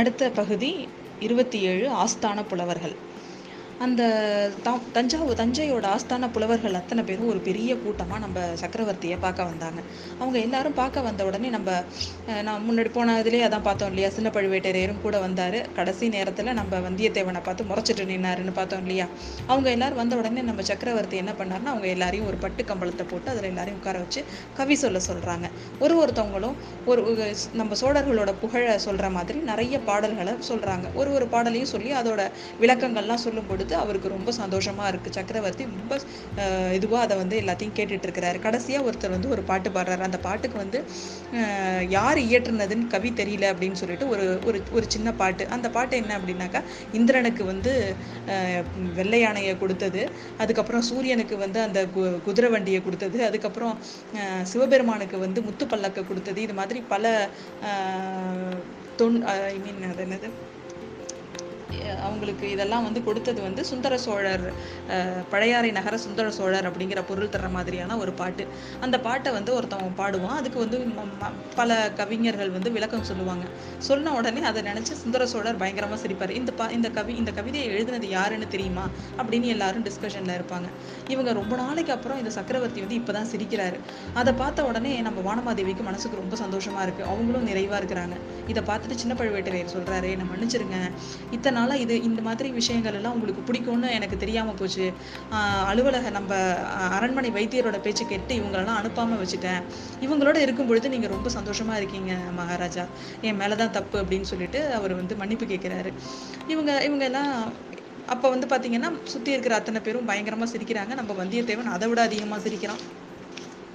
அடுத்த பகுதி இருபத்தி ஏழு ஆஸ்தான புலவர்கள். அந்த தஞ்சாவூர் தஞ்சையோட ஆஸ்தான புலவர்கள் அத்தனை பேரும் ஒரு பெரிய கூட்டமாக நம்ம சக்கரவர்த்தியை பார்க்க வந்தாங்க. அவங்க எல்லாரும் பார்க்க வந்த உடனே நம்ம நான் முன்னாடி போன இதுலேயே அதான் பார்த்தோம் இல்லையா? சின்ன பழுவேட்டரையரும் கூட வந்தார். கடைசி நேரத்தில் நம்ம வந்தியத்தேவனை பார்த்து முறைச்சிட்டு நின்னாருன்னு பார்த்தோம் இல்லையா? அவங்க எல்லாரும் வந்த உடனே நம்ம சக்கரவர்த்தி என்ன பண்ணாருன்னா அவங்க எல்லாரையும் ஒரு பட்டு கம்பளத்தை போட்டு அதில் எல்லாரையும் உட்கார வச்சு கவி சொல்ல சொல்கிறாங்க ஒரு ஒருத்தவங்களும் ஒரு நம்ம சோழர்களோட புகழை சொல்கிற மாதிரி நிறைய பாடல்களை சொல்கிறாங்க ஒரு ஒரு பாடலையும் சொல்லி அதோட விளக்கங்கள்லாம் சொல்லும் பொழுது அவருக்கு ரொம்ப சந்தோஷமாக இருக்குது சக்கரவர்த்தி ரொம்ப இதுவாக அதை வந்து எல்லாத்தையும் கேட்டுட்டு இருக்கிறாரு கடைசியாக ஒருத்தர் வந்து ஒரு பாட்டு பாடுறாரு. அந்த பாட்டுக்கு வந்து யார் இயற்றுனதுன்னு கவி தெரியல அப்படின்னு சொல்லிட்டு ஒரு ஒரு ஒரு சின்ன பாட்டு. அந்த பாட்டு என்ன அப்படின்னாக்கா இந்திரனுக்கு வந்து வெள்ளையானையை வெள்ளை யானையை கொடுத்தது. அதுக்கப்புறம் சூரியனுக்கு வந்து அந்த கு- குதிரை வண்டியை கொடுத்தது. அதுக்கப்புறம் சிவபெருமானுக்கு வந்து முத்து பல்லக்கை கொடுத்தது. இது மாதிரி பல தொன் ஐ மீன் அது என்னது? அவங்களுக்கு இதெல்லாம் வந்து கொடுத்தது வந்து சுந்தர சோழர் பழையாறை நகர சுந்தர சோழர் அப்படிங்கிற பொருள் தர மாதிரியான ஒரு பாட்டு. அந்த பாட்டை வந்து ஒருத்தவன் பாடுவான். அதுக்கு வந்து ம- ம- பல கவிஞர்கள் வந்து விளக்கம் சொல்லுவாங்க. சொன்ன உடனே அதை நினைச்சு சுந்தர சோழர் பயங்கரமாக சிரிப்பார். இந்த பா இந்த கவி இந்த கவிதையை எழுதினது யாருன்னு தெரியுமா? அப்படின்னு எல்லாரும் டிஸ்கஷனில் இருப்பாங்க. இவங்க ரொம்ப நாளைக்கு அப்புறம் இந்த சக்கரவர்த்தி வந்து இப்போ தான் சிரிக்கிறாரு. அதை பார்த்த உடனே நம்ம வானமாதேவிக்கு மனசுக்கு ரொம்ப சந்தோஷமாக இருக்குது அவங்களும் நிறைவாக இருக்கிறாங்க. இதை பார்த்துட்டு சின்ன பழுவேட்டரையர் சொல்கிறாரு என்னை மன்னிச்சிருங்க. இத்தனை அதனால் இது இந்த மாதிரி விஷயங்கள் எல்லாம் உங்களுக்கு பிடிக்கும்னு எனக்கு தெரியாமல் போச்சு. அலுவலக நம்ம அரண்மனை வைத்தியரோட பேச்சு கேட்டு இவங்களெல்லாம் அனுப்பாமல் வச்சுட்டேன். இவங்களோட இருக்கும் பொழுது நீங்கள் ரொம்ப சந்தோஷமா இருக்கீங்க மகாராஜா. என் மேலதான் தப்பு அப்படின்னு சொல்லிட்டு அவர் வந்து மன்னிப்பு கேட்குறாரு இவங்க இவங்க எல்லாம் அப்போ வந்து பார்த்தீங்கன்னா சுற்றி இருக்கிற அத்தனை பேரும் பயங்கரமாக சிரிக்கிறாங்க. நம்ம வந்தியத்தேவன் அதை விட அதிகமாக சிரிக்கிறான்.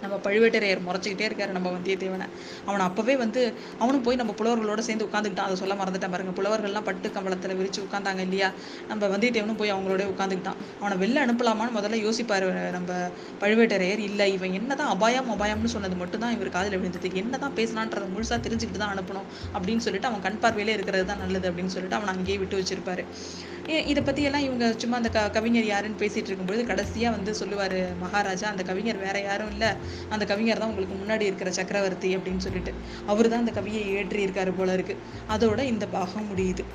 நம்ம பழுவேட்டரையர் முறைச்சிக்கிட்டே இருக்காரு நம்ம வந்தியத்தேவனை. அவனை அப்பவே வந்து அவனும் போய் நம்ம புலவர்களோட சேர்ந்து உட்காந்துக்கிட்டான் அதை சொல்ல மறந்துட்டேன் பாருங்க. புலவர்கள்லாம் பட்டு கம்பளத்தில் விரிச்சு உட்காந்தாங்க இல்லையா? நம்ம வந்தியத்தேவனும் போய் அவங்களோட உட்காந்துக்கிட்டான் அவனை வெளில அனுப்பலாமான்னு முதல்ல யோசிப்பாரு நம்ம பழுவேட்டரையர். இல்லை இவன் என்னதான் அபாயம் அபாயம்னு சொன்னது மட்டும் தான் இவர் காதுல விழுந்தது. என்னதான் பேசலான்றதை முழுசா தெரிஞ்சுக்கிட்டு தான் அனுப்பணும் அப்படின்னு சொல்லிட்டு அவன் கண் பார்வையிலே இருக்கிறது தான் நல்லது அப்படின்னு சொல்லிட்டு அவனை அங்கேயே விட்டு வச்சிருப்பாரு. இதை பற்றியெல்லாம் எல்லாம் இவங்க சும்மா அந்த க கவிஞர் யாருன்னு பேசிகிட்டு இருக்கும்பொழுது கடைசியாக வந்து சொல்லுவார் மகாராஜா அந்த கவிஞர் வேற யாரும் இல்லை. அந்த கவிஞர் தான் உங்களுக்கு முன்னாடி இருக்கிற சக்கரவர்த்தி அப்படின்னு சொல்லிட்டு. அவர் தான் அந்த கவியை இயற்றி இருக்காரு போல இருக்கு. அதோட இந்த பாகம் முடியுது.